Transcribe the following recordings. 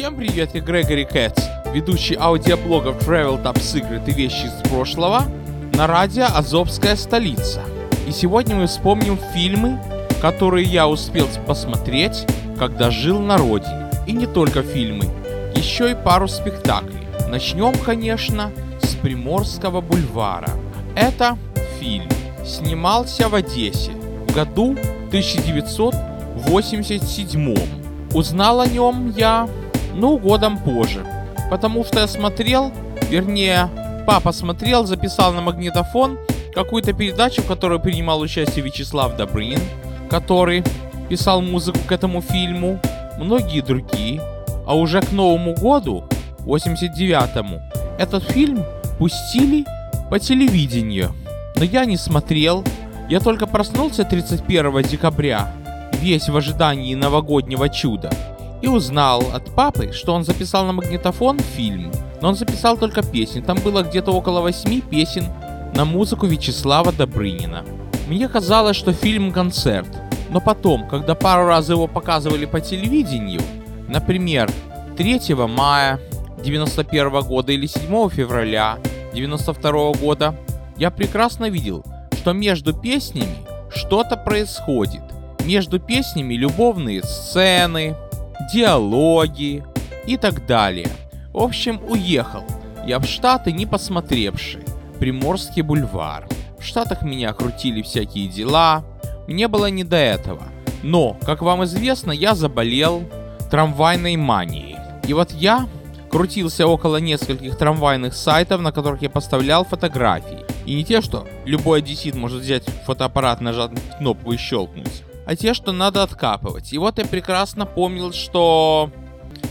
Всем привет, я Грегори Кэтс, ведущий аудиоблогов Travel Top Secret и вещи из прошлого на радио Азовская столица. И сегодня мы вспомним фильмы, которые я успел посмотреть, когда жил на родине. И не только фильмы, еще и пару спектаклей. Начнем, конечно, с Приморского бульвара. Это фильм. Снимался в Одессе в году 1987. Узнал о нем я, ну, годом позже. Потому что я смотрел, вернее, папа смотрел, записал на магнитофон какую-то передачу, в которой принимал участие Вячеслав Добрынин, который писал музыку к этому фильму, многие другие. А уже к Новому году, 89-му, этот фильм пустили по телевидению. Но я не смотрел. Я только проснулся 31 декабря, весь в ожидании новогоднего чуда. И узнал от папы, что он записал на магнитофон фильм, но он записал только песни. Там было где-то около восьми песен на музыку Вячеслава Добрынина. Мне казалось, что фильм концерт, но потом, когда пару раз его показывали по телевидению, например, 3 мая 91 года или 7 февраля 92 года, я прекрасно видел, что между песнями что-то происходит. Между песнями любовные сцены, диалоги и так далее. В общем, уехал. Я в Штаты не посмотревший. Приморский бульвар. В Штатах меня крутили всякие дела. Мне было не до этого. Но, как вам известно, я заболел трамвайной манией. И вот я крутился около нескольких трамвайных сайтов, на которых я поставлял фотографии. И не те, что любой одессит может взять фотоаппарат, нажать кнопку и щелкнуть, а те, что надо откапывать. И вот я прекрасно помнил, что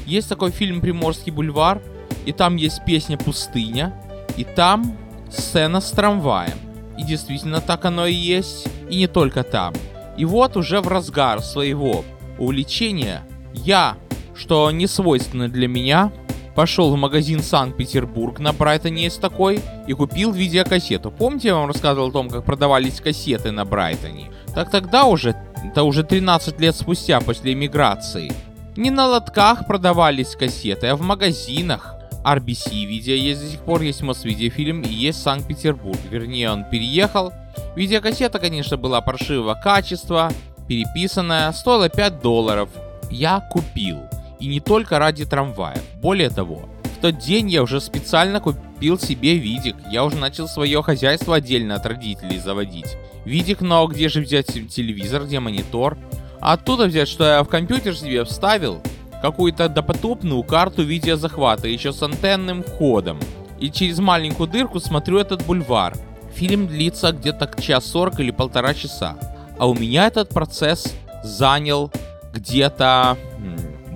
есть такой фильм «Приморский бульвар», и там есть песня «Пустыня», и там сцена с трамваем. И действительно так оно и есть, и не только там. И вот уже в разгар своего увлечения я, что не свойственно для меня, пошел в магазин Санкт-Петербург, на Брайтоне есть такой, и купил видеокассету. Помните, я вам рассказывал о том, как продавались кассеты на Брайтоне? Так тогда уже, это уже 13 лет спустя после эмиграции, не на лотках продавались кассеты, а в магазинах. RBC видео есть до сих пор, есть Мосвидеофильм и есть Санкт-Петербург. Вернее, он переехал. Видеокассета, конечно, была паршивого качества, переписанная, стоила 5 долларов. Я купил. И не только ради трамвая. Более того, тот день я уже специально купил себе видик. Я уже начал свое хозяйство отдельно от родителей заводить. Видик, но где же взять телевизор, где монитор? А оттуда взять, что я в компьютер себе вставил какую-то допотопную карту видеозахвата, еще с антенным входом. И через маленькую дырку смотрю этот бульвар. Фильм длится где-то час сорок или полтора часа. А у меня этот процесс занял где-то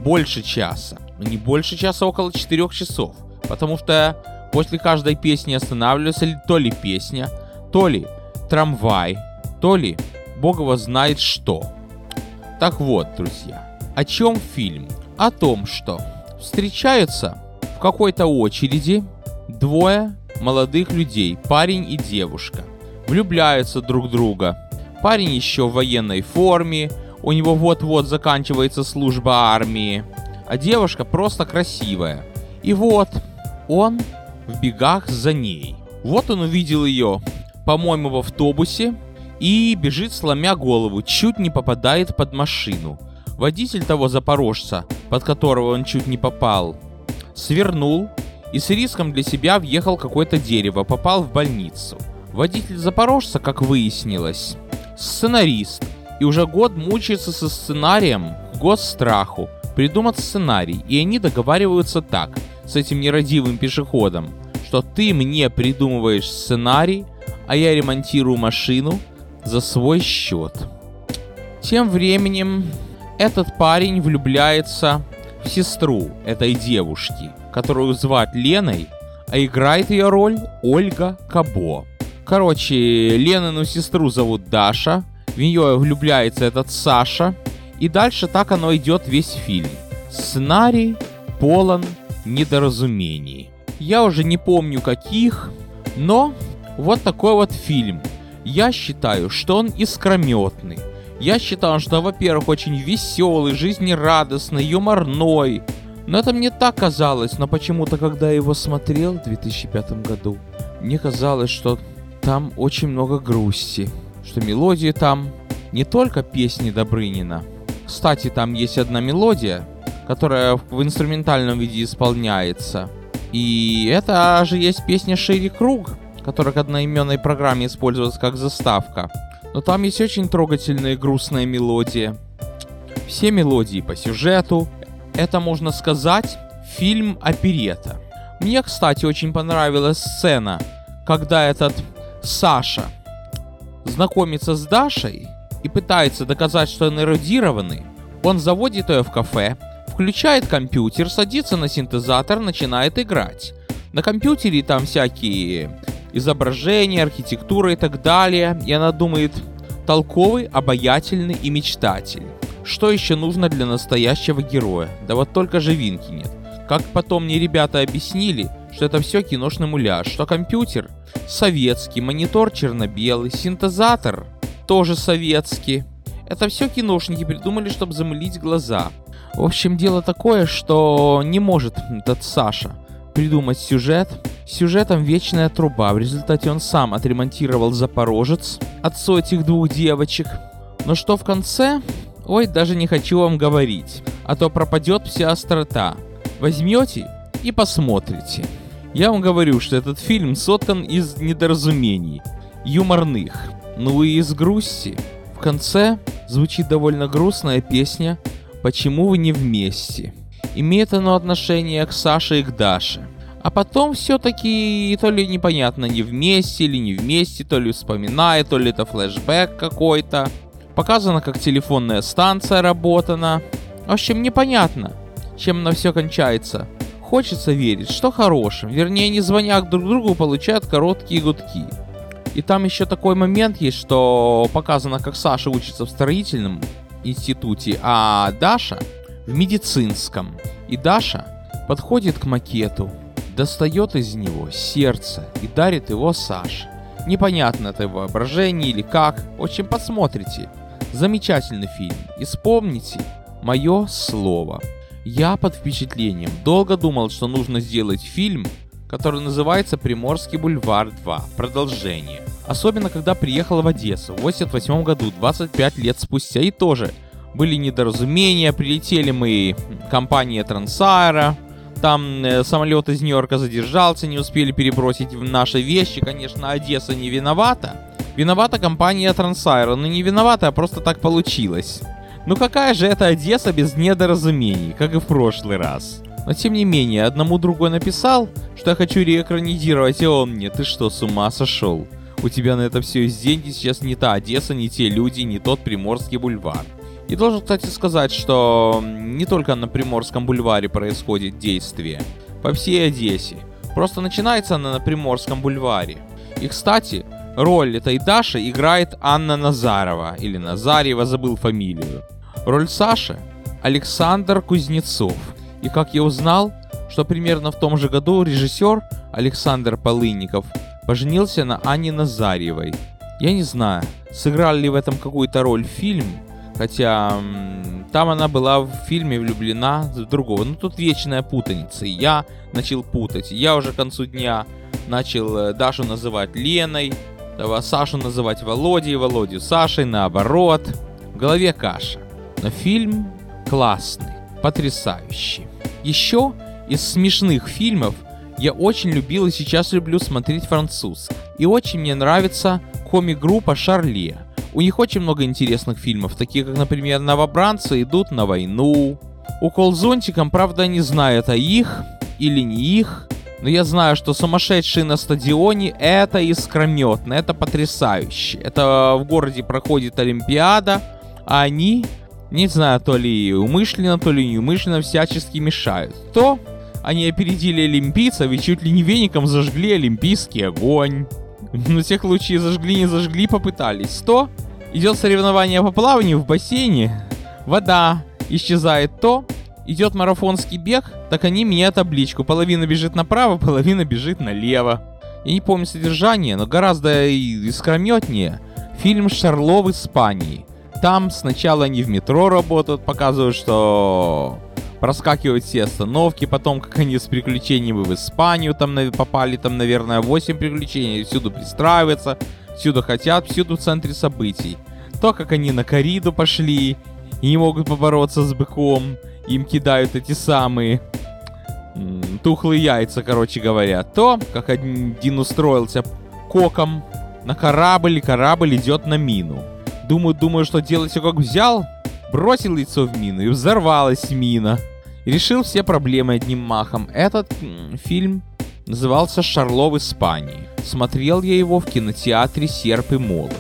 больше часа. Не больше часа, около 4 часов. Потому что после каждой песни останавливался то ли песня, то ли трамвай, то ли бог его знает что. Так вот, друзья, о чем фильм? О том, что встречаются в какой-то очереди двое молодых людей, парень и девушка. Влюбляются друг в друга. Парень еще в военной форме, у него вот-вот заканчивается служба армии, а девушка просто красивая. И вот он в бегах за ней. Вот он увидел ее, по-моему, в автобусе и бежит, сломя голову, чуть не попадает под машину. Водитель того запорожца, под которого он чуть не попал, свернул и с риском для себя въехал какое-то дерево, попал в больницу. Водитель запорожца, как выяснилось, сценарист, и уже год мучается со сценарием госстраху, придумать сценарий, и они договариваются так, с этим нерадивым пешеходом, что ты мне придумываешь сценарий, а я ремонтирую машину за свой счет. Тем временем этот парень влюбляется в сестру этой девушки, которую звать Леной, а играет ее роль Ольга Кабо. Короче, Ленину сестру зовут Даша, в нее влюбляется этот Саша, и дальше так оно идет весь фильм. Сценарий полон недоразумений. Я уже не помню каких, но вот такой вот фильм. Я считаю, что он искрометный. Я считаю, что, во-первых, очень веселый, жизнерадостный, юморной. Но это мне так казалось, но почему-то, когда я его смотрел в 2005 году, мне казалось, что там очень много грусти, что мелодии там не только песни Добрынина. Кстати, там есть одна мелодия, которая в инструментальном виде исполняется. И это же есть песня Шири Круг, которая к одноименной программе используется как заставка. Но там есть очень трогательная и грустная мелодия. Все мелодии по сюжету. Это, можно сказать, фильм оперета. Мне, кстати, очень понравилась сцена, когда этот Саша знакомится с Дашей и пытается доказать, что он эрудированный. Он заводит ее в кафе, включает компьютер, садится на синтезатор, начинает играть. На компьютере там всякие изображения, архитектура и так далее. И она думает, толковый, обаятельный и мечтатель. Что еще нужно для настоящего героя? Да вот только же Винки нет. Как потом мне ребята объяснили, что это все киношный муляж, что компьютер советский, монитор черно-белый, синтезатор тоже советский. Это все киношники придумали, чтобы замылить глаза. В общем, дело такое, что не может этот Саша придумать сюжет. Сюжетом вечная труба. В результате он сам отремонтировал Запорожец, отцу этих двух девочек. Но что в конце? Ой, даже не хочу вам говорить, а то пропадет вся острота. Возьмете и посмотрите. Я вам говорю, что этот фильм соткан из недоразумений, юморных, ну и из грусти. В конце звучит довольно грустная песня «Почему вы не вместе?». Имеет оно отношение к Саше и к Даше. А потом все-таки то ли непонятно, не вместе или не вместе, то ли вспоминает, то ли это флешбэк какой-то. Показано, как телефонная станция работана. В общем, непонятно, чем на все кончается. Хочется верить, что хорошим. Вернее, не звоня друг другу, получают короткие гудки. И там еще такой момент есть, что показано, как Саша учится в строительном институте, а Даша в медицинском. И Даша подходит к макету, достает из него сердце и дарит его Саше. Непонятно это воображение или как. В общем, посмотрите. Замечательный фильм. И вспомните мое слово. Я под впечатлением долго думал, что нужно сделать фильм, который называется «Приморский бульвар 2. Продолжение». Особенно, когда приехал в Одессу в 88 году, 25 лет спустя, и тоже были недоразумения, прилетели мы, компания Трансайра, там э, самолет из Нью-Йорка задержался, не успели перебросить наши вещи, конечно, Одесса не виновата. Виновата компания Трансайра, но не виновата, а просто так получилось. Ну какая же это Одесса без недоразумений, как и в прошлый раз. Но тем не менее, одному другой написал, что я хочу реэкранизировать, и он мне, ты что, с ума сошел? У тебя на это все есть деньги, сейчас не та Одесса, не те люди, не тот Приморский бульвар. И должен, кстати, сказать, что не только на Приморском бульваре происходит действие. По всей Одессе. Просто начинается она на Приморском бульваре. И, кстати, роль этой Даши играет Анна Назарова. Или Назарьева, забыл фамилию. Роль Саши Александр Кузнецов. И как я узнал, что примерно в том же году режиссер Александр Полынников поженился на Анне Назарьевой. Я не знаю, сыграл ли в этом какую-то роль фильм, Хотя там она была в фильме влюблена в другого. Ну тут вечная путаница. И я начал путать. Я уже к концу дня начал э, Дашу называть Леной, Сашу называть Володей, Володю Сашей, наоборот. В голове каша. Но фильм классный, потрясающий. Еще из смешных фильмов я очень любил и сейчас люблю смотреть французский. И очень мне нравится комик-группа Шарле. У них очень много интересных фильмов, такие как, например, «Новобранцы идут на войну». «Укол зонтиком», правда, не знаю, это их или не их, но я знаю, что сумасшедшие на стадионе это искрометно, это потрясающе. Это в городе проходит Олимпиада, а они, не знаю, то ли умышленно, то ли неумышленно всячески мешают. То они опередили олимпийцев и чуть ли не веником зажгли олимпийский огонь. На всех лучи зажгли, не зажгли, попытались. То идет соревнование по плаванию в бассейне, вода исчезает, то идет марафонский бег, так они меняют табличку. Половина бежит направо, половина бежит налево. Я не помню содержание, но гораздо искрометнее фильм «Шарло в Испании». Там сначала они в метро работают, показывают, что проскакивают все остановки, потом как они с приключениями в Испанию там попали, там, наверное, 8 приключений, всюду пристраиваются, всюду хотят, всюду в центре событий. То, как они на кориду пошли и не могут побороться с быком, им кидают эти самые тухлые яйца, короче говоря. То, как один устроился коком на корабль, и корабль идет на мину. Думаю, думаю, что делать все как взял, бросил яйцо в мину, и взорвалась мина. И решил все проблемы одним махом. Этот фильм назывался «Шарло в Испании». Смотрел я его в кинотеатре «Серп и молот».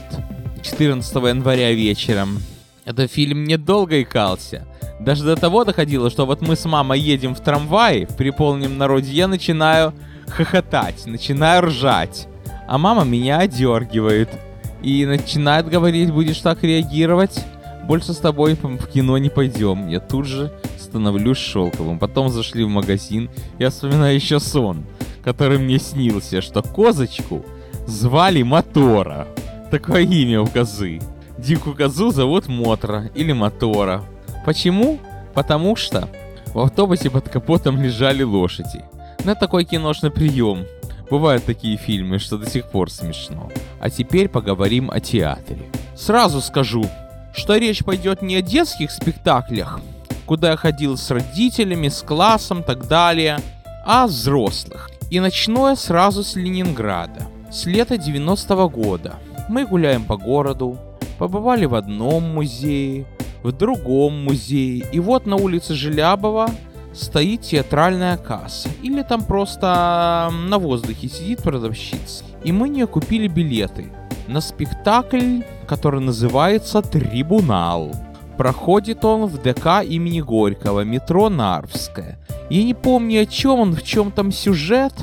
14 января вечером. Этот фильм недолго икался. Даже до того доходило, что вот мы с мамой едем в трамвае, в переполненном народе, я начинаю хохотать, начинаю ржать. А мама меня одергивает. И начинает говорить, будешь так реагировать, больше с тобой в кино не пойдем. Я тут же становлюсь шелковым. Потом зашли в магазин, я вспоминаю еще сон, который мне снился, что козочку звали Мотора. Такое имя у козы. Дикую козу зовут Мотра или Мотора. Почему? Потому что в автобусе под капотом лежали лошади. На такой киношный прием. Бывают такие фильмы, что до сих пор смешно. А теперь поговорим о театре. Сразу скажу, что речь пойдет не о детских спектаклях, куда я ходил с родителями, с классом, так далее, а о взрослых. И начну я сразу с Ленинграда. С лета 90-го года. Мы гуляем по городу, побывали в одном музее, в другом музее. И вот на улице Желябова стоит театральная касса. Или там просто на воздухе сидит продавщица. И мы не купили билеты на спектакль, который называется «Трибунал». Проходит он в ДК имени Горького, метро Нарвское. Я не помню о чем он, в чем там сюжет.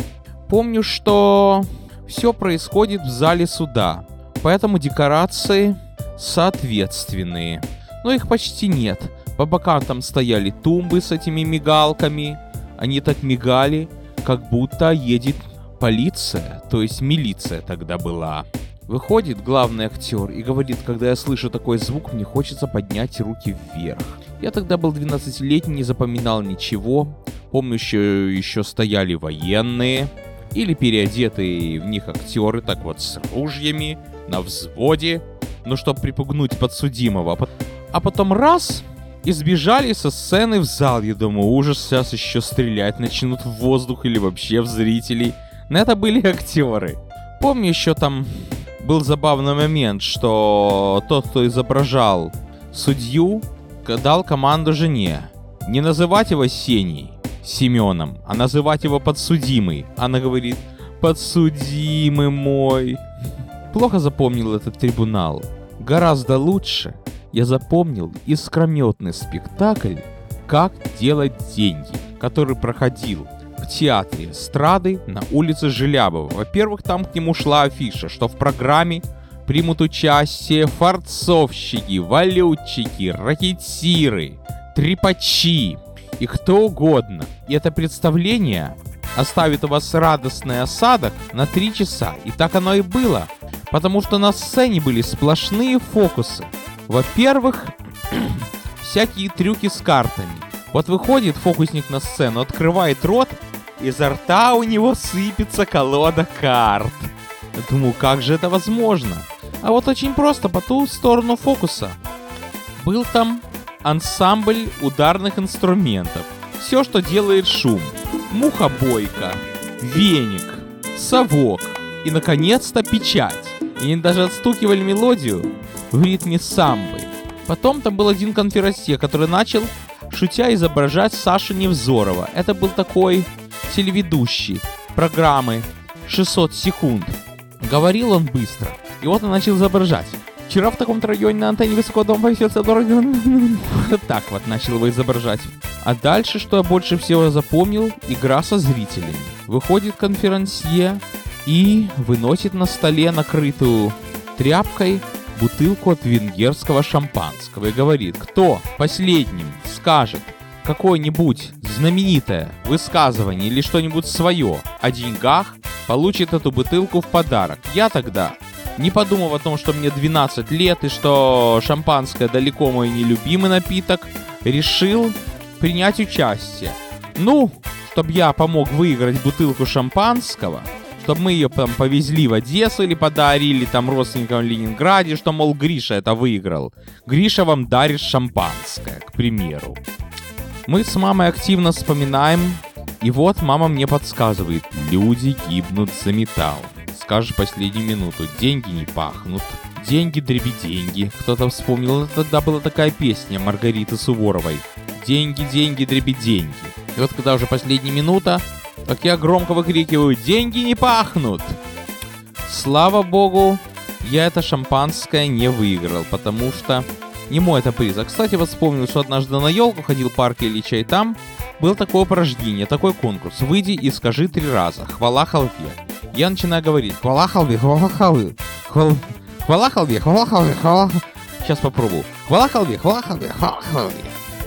Помню, что все происходит в зале суда. Поэтому декорации соответственные но их почти нет. По бокам там стояли тумбы с этими мигалками. Они так мигали, как будто едет полиция, то есть милиция тогда была. Выходит главный актер и говорит, когда я слышу такой звук, мне хочется поднять руки вверх. Я тогда был 12-летний, не запоминал ничего. Помню, еще, еще стояли военные или переодетые в них актеры, так вот с ружьями, на взводе, ну, чтобы припугнуть подсудимого а потом раз и сбежали со сцены в зал. Я думаю, ужас, сейчас еще стрелять начнут в воздух или вообще в зрителей. Но это были актеры. Помню еще там был забавный момент, что тот, кто изображал судью, дал команду жене не называть его Сеней, Семеном, а называть его подсудимый. Она говорит, подсудимый мой. Плохо запомнил этот трибунал. Гораздо лучше я запомнил искрометный спектакль «Как делать деньги», который проходил в театре Страды на улице Желябова. Во-первых, там к нему шла афиша, что в программе примут участие форцовщики, валютчики, ракетиры, трепачи и кто угодно. И это представление оставит у вас радостный осадок на три часа. И так оно и было. Потому что на сцене были сплошные фокусы. Во-первых, всякие трюки с картами. Вот выходит фокусник на сцену, открывает рот, изо рта у него сыпется колода карт. Я думаю, как же это возможно? А вот очень просто, по ту сторону фокуса. Был там ансамбль ударных инструментов. Все, что делает шум. Мухобойка, веник, совок и, наконец-то, печать. И они даже отстукивали мелодию ритме самбы. Потом там был один конферансье, который начал, шутя, изображать Сашу Невзорова. Это был такой телеведущий программы 600 секунд. Говорил он быстро. И вот он начал изображать. Вчера в таком-то районе на антенне высокого дома повесился дорого. Так вот начал его изображать. А дальше, что я больше всего запомнил, игра со зрителями. Выходит конферансье и выносит на столе накрытую тряпкой бутылку от венгерского шампанского и говорит, кто последним скажет какое-нибудь знаменитое высказывание или что-нибудь свое о деньгах, получит эту бутылку в подарок. Я тогда, не подумав о том, что мне 12 лет и что шампанское далеко мой нелюбимый напиток, решил принять участие. Ну, чтобы я помог выиграть бутылку шампанского, чтобы мы ее там повезли в Одессу или подарили там родственникам в Ленинграде, что, мол, Гриша это выиграл. Гриша вам дарит шампанское, к примеру. Мы с мамой активно вспоминаем, и вот мама мне подсказывает, люди гибнут за металл. Скажешь последнюю минуту, деньги не пахнут, деньги дреби деньги. Кто-то вспомнил, тогда была такая песня Маргариты Суворовой. Деньги, деньги, дреби деньги. И вот когда уже последняя минута, как я громко выкрикиваю «Деньги не пахнут!» Слава богу, я это шампанское не выиграл, потому что не мой это приз. А, кстати, вот вспомнил, что однажды на елку ходил парк Ильича, и там был такое упражнение, такой конкурс. Выйди и скажи три раза «Хвала халве». Я начинаю говорить «Хвала халве, хвала халве, хвал... хвала халве, хвала халве, хвала...» Сейчас попробую. «Хвала халве, хвала халве, хвала халве».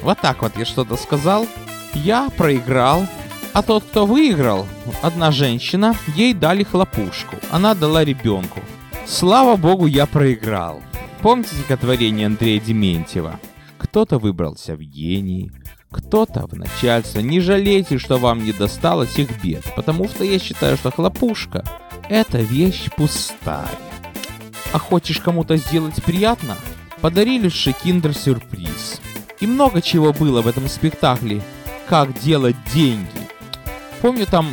Вот так вот я что-то сказал. Я проиграл, а тот, кто выиграл, одна женщина, ей дали хлопушку. Она дала ребенку. Слава богу, я проиграл. Помните стихотворение Андрея Дементьева? Кто-то выбрался в гении, кто-то в начальство. Не жалейте, что вам не досталось их бед, потому что я считаю, что хлопушка — это вещь пустая. А хочешь кому-то сделать приятно? Подари лучше киндер-сюрприз. И много чего было в этом спектакле. Как делать деньги помню, там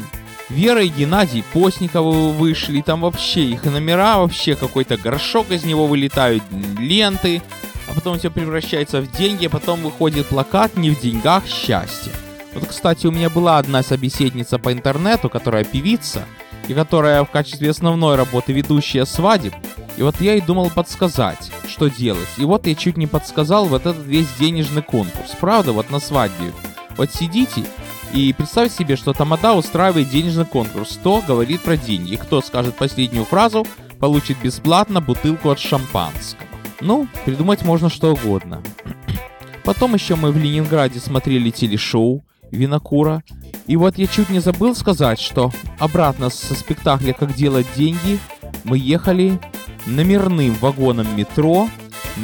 Вера и Геннадий Постниковы вышли, там вообще их номера, вообще какой-то горшок из него вылетают, ленты, а потом все превращается в деньги, а потом выходит плакат «Не в деньгах счастье». Вот, кстати, у меня была одна собеседница по интернету, которая певица, и которая в качестве основной работы ведущая свадеб, и вот я и думал подсказать, что делать. И вот я чуть не подсказал вот этот весь денежный конкурс. Правда, вот на свадьбе. Вот сидите и представь себе, что Тамада устраивает денежный конкурс. Кто говорит про деньги? Кто скажет последнюю фразу, получит бесплатно бутылку от шампанского. Ну, придумать можно что угодно. Потом еще мы в Ленинграде смотрели телешоу Винокура. И вот я чуть не забыл сказать, что обратно со спектакля «Как делать деньги» мы ехали номерным вагоном метро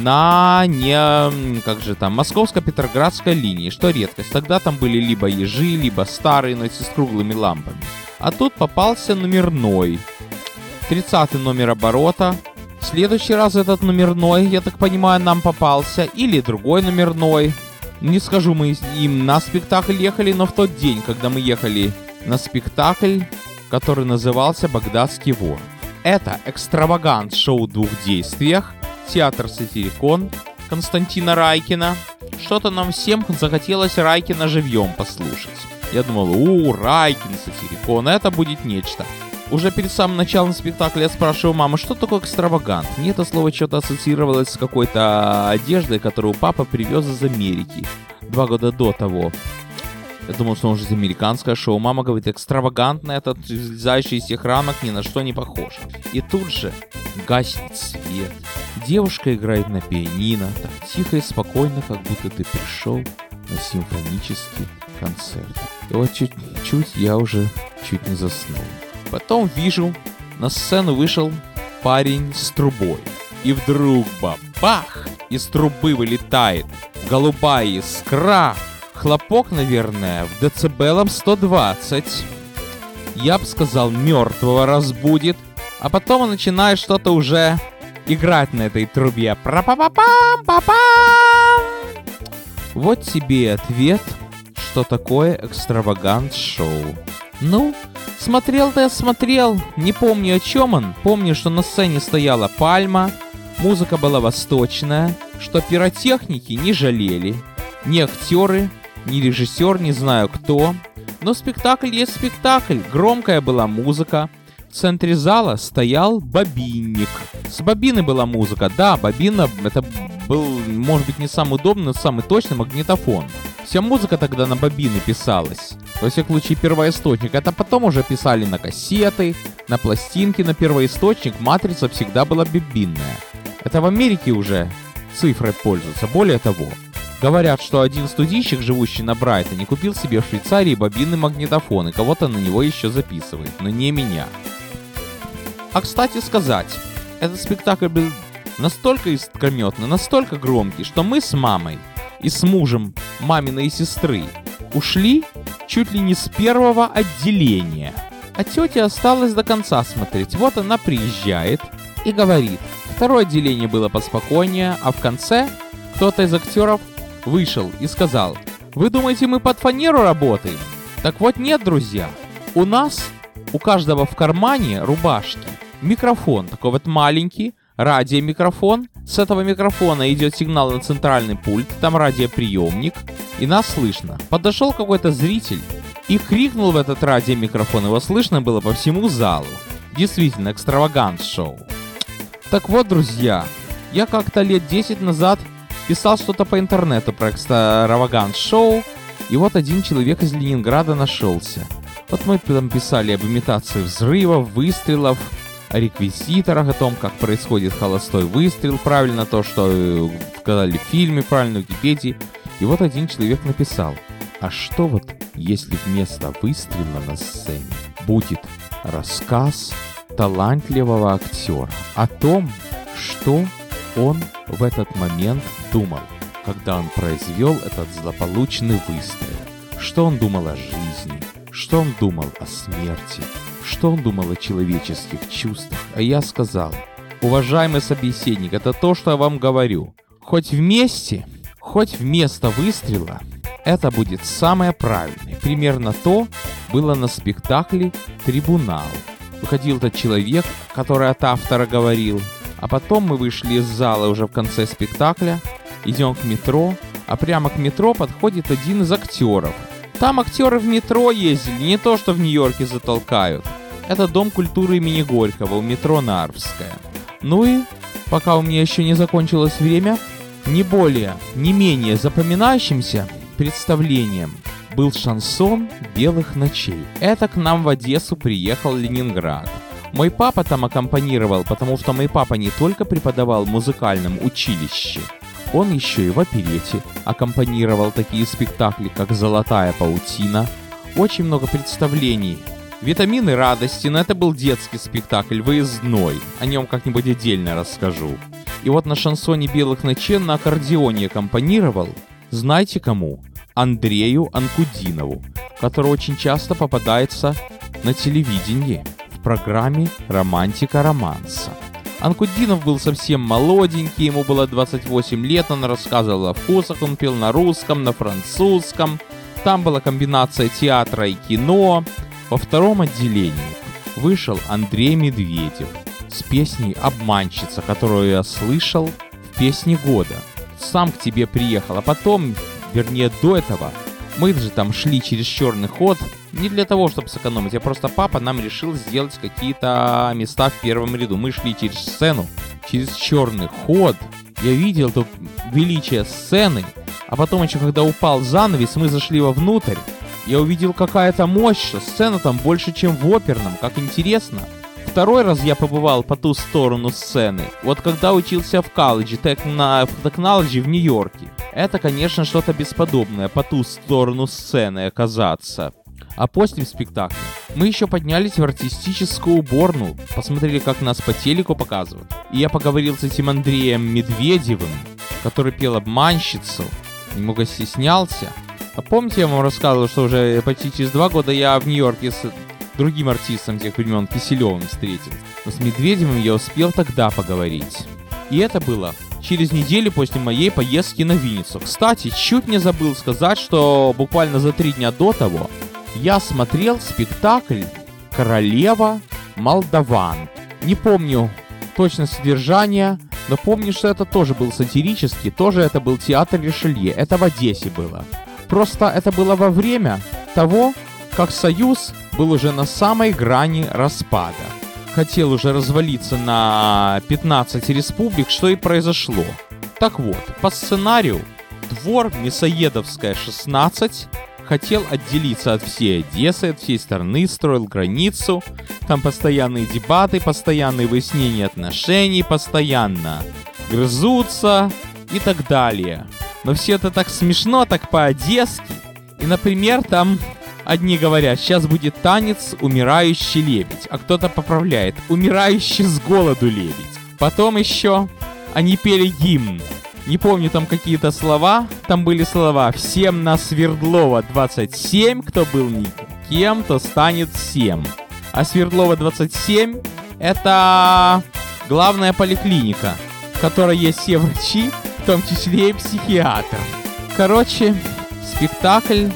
на не, как же там, московско-петроградской линии, что редкость. Тогда там были либо ежи, либо старые, но с круглыми лампами. А тут попался номерной. 30 номер оборота. В следующий раз этот номерной, я так понимаю, нам попался. Или другой номерной. Не скажу, мы им на спектакль ехали, но в тот день, когда мы ехали на спектакль, который назывался «Багдадский вор». Это экстравагант шоу в двух действиях, театр Сатирикон Константина Райкина. Что-то нам всем захотелось Райкина живьем послушать. Я думал, у, Райкин, Сатирикон, это будет нечто. Уже перед самым началом спектакля я спрашиваю мамы, что такое экстравагант? Мне это слово что-то ассоциировалось с какой-то одеждой, которую папа привез из Америки два года до того. Я думал, что он же американское шоу. Мама говорит, экстравагантно этот, слезающий из всех рамок, ни на что не похож. И тут же гаснет свет. Девушка играет на пианино, так тихо и спокойно, как будто ты пришел на симфонический концерт. И вот чуть-чуть я уже чуть не заснул. Потом вижу, на сцену вышел парень с трубой. И вдруг бабах! Из трубы вылетает голубая искра. Хлопок, наверное, в децибелом 120. Я бы сказал, мертвого разбудит. А потом он начинает что-то уже играть на этой трубе. Пра-па-па-пам, па-пам! Вот тебе и ответ, что такое экстравагант-шоу. Ну, смотрел-то я смотрел, не помню о чем он. Помню, что на сцене стояла пальма, музыка была восточная, что пиротехники не жалели, ни актеры, ни режиссер, не знаю кто. Но спектакль есть спектакль, громкая была музыка, в центре зала стоял бобинник. С бобины была музыка. Да, бобина это был, может быть, не самый удобный, но самый точный магнитофон. Вся музыка тогда на бобины писалась. Во всяком случае, первоисточник. Это потом уже писали на кассеты, на пластинки, на первоисточник. Матрица всегда была бобинная. Это в Америке уже цифрой пользуются. Более того, Говорят, что один студийщик, живущий на Брайтоне, купил себе в Швейцарии бобинный магнитофон и кого-то на него еще записывает, но не меня. А кстати сказать, этот спектакль был настолько искрометный, настолько громкий, что мы с мамой и с мужем маминой сестры, ушли чуть ли не с первого отделения. А тетя осталась до конца смотреть. Вот она приезжает и говорит. Второе отделение было поспокойнее, а в конце кто-то из актеров вышел и сказал, «Вы думаете, мы под фанеру работаем?» Так вот нет, друзья. У нас, у каждого в кармане рубашки, микрофон такой вот маленький, радиомикрофон. С этого микрофона идет сигнал на центральный пульт, там радиоприемник, и нас слышно. Подошел какой-то зритель и крикнул в этот радиомикрофон, его слышно было по всему залу. Действительно, экстравагант шоу. Так вот, друзья, я как-то лет 10 назад писал что-то по интернету про экстравагант шоу, и вот один человек из Ленинграда нашелся. Вот мы там писали об имитации взрывов, выстрелов, о реквизиторах, о том, как происходит холостой выстрел, правильно то, что э, сказали в фильме, правильно в Википедии. И вот один человек написал, а что вот, если вместо выстрела на сцене будет рассказ талантливого актера о том, что он в этот момент думал, когда он произвел этот злополучный выстрел, что он думал о жизни, что он думал о смерти, что он думал о человеческих чувствах, а я сказал, уважаемый собеседник, это то, что я вам говорю. Хоть вместе, хоть вместо выстрела, это будет самое правильное. Примерно то было на спектакле «Трибунал». Выходил тот человек, который от автора говорил, а потом мы вышли из зала уже в конце спектакля, идем к метро, а прямо к метро подходит один из актеров. Там актеры в метро ездили, не то что в Нью-Йорке затолкают. Это Дом культуры имени Горького у метро Нарвская. Ну и, пока у меня еще не закончилось время, не более, не менее запоминающимся представлением был шансон «Белых ночей». Это к нам в Одессу приехал Ленинград. Мой папа там аккомпанировал, потому что мой папа не только преподавал в музыкальном училище, он еще и в оперете аккомпанировал такие спектакли, как «Золотая паутина», очень много представлений Витамины радости, но это был детский спектакль, выездной. О нем как-нибудь отдельно расскажу. И вот на шансоне «Белых ночей» на аккордеоне аккомпанировал, знаете кому? Андрею Анкудинову, который очень часто попадается на телевидении программе «Романтика романса». Анкудинов был совсем молоденький, ему было 28 лет, он рассказывал о вкусах, он пел на русском, на французском. Там была комбинация театра и кино. Во втором отделении вышел Андрей Медведев с песней «Обманщица», которую я слышал в песне года. Сам к тебе приехал, а потом, вернее до этого, мы же там шли через черный ход, не для того, чтобы сэкономить, а просто папа нам решил сделать какие-то места в первом ряду. Мы шли через сцену, через черный ход. Я видел тут величие сцены, а потом еще, когда упал занавес, мы зашли вовнутрь, я увидел какая-то мощь, сцена там больше, чем в оперном, как интересно. Второй раз я побывал по ту сторону сцены, вот когда учился в колледже Technology в Нью-Йорке. Это, конечно, что-то бесподобное, по ту сторону сцены оказаться. А после спектакля мы еще поднялись в артистическую уборную, посмотрели, как нас по телеку показывают. И я поговорил с этим Андреем Медведевым, который пел «Обманщицу», немного стеснялся, а помните, я вам рассказывал, что уже почти через два года я в Нью-Йорке другим артистом тех времен, Киселевым, встретил. Но с Медведевым я успел тогда поговорить. И это было через неделю после моей поездки на Винницу. Кстати, чуть не забыл сказать, что буквально за три дня до того я смотрел спектакль «Королева Молдаван». Не помню точно содержание, но помню, что это тоже был сатирический, тоже это был театр Ришелье. Это в Одессе было. Просто это было во время того, как Союз был уже на самой грани распада. Хотел уже развалиться на 15 республик, что и произошло. Так вот, по сценарию двор Мясоедовская 16 хотел отделиться от всей Одессы, от всей страны, строил границу. Там постоянные дебаты, постоянные выяснения отношений, постоянно грызутся и так далее. Но все это так смешно, так по-одесски. И, например, там одни говорят, сейчас будет танец «Умирающий лебедь», а кто-то поправляет «Умирающий с голоду лебедь». Потом еще они пели гимн Не помню там какие-то слова. Там были слова «Всем на Свердлова 27, кто был никем, то станет всем». А Свердлова 27 это главная поликлиника, в которой есть все врачи, в том числе и психиатр. Короче, спектакль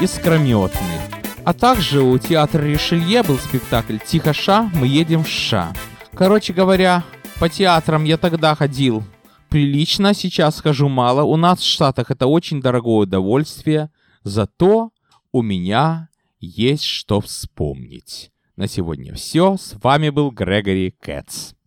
искрометный. А также у театра Ришелье был спектакль «Тихо, ша, мы едем в ша». Короче говоря, по театрам я тогда ходил прилично, сейчас хожу мало. У нас в Штатах это очень дорогое удовольствие, зато у меня есть что вспомнить. На сегодня все. С вами был Грегори Кэтс.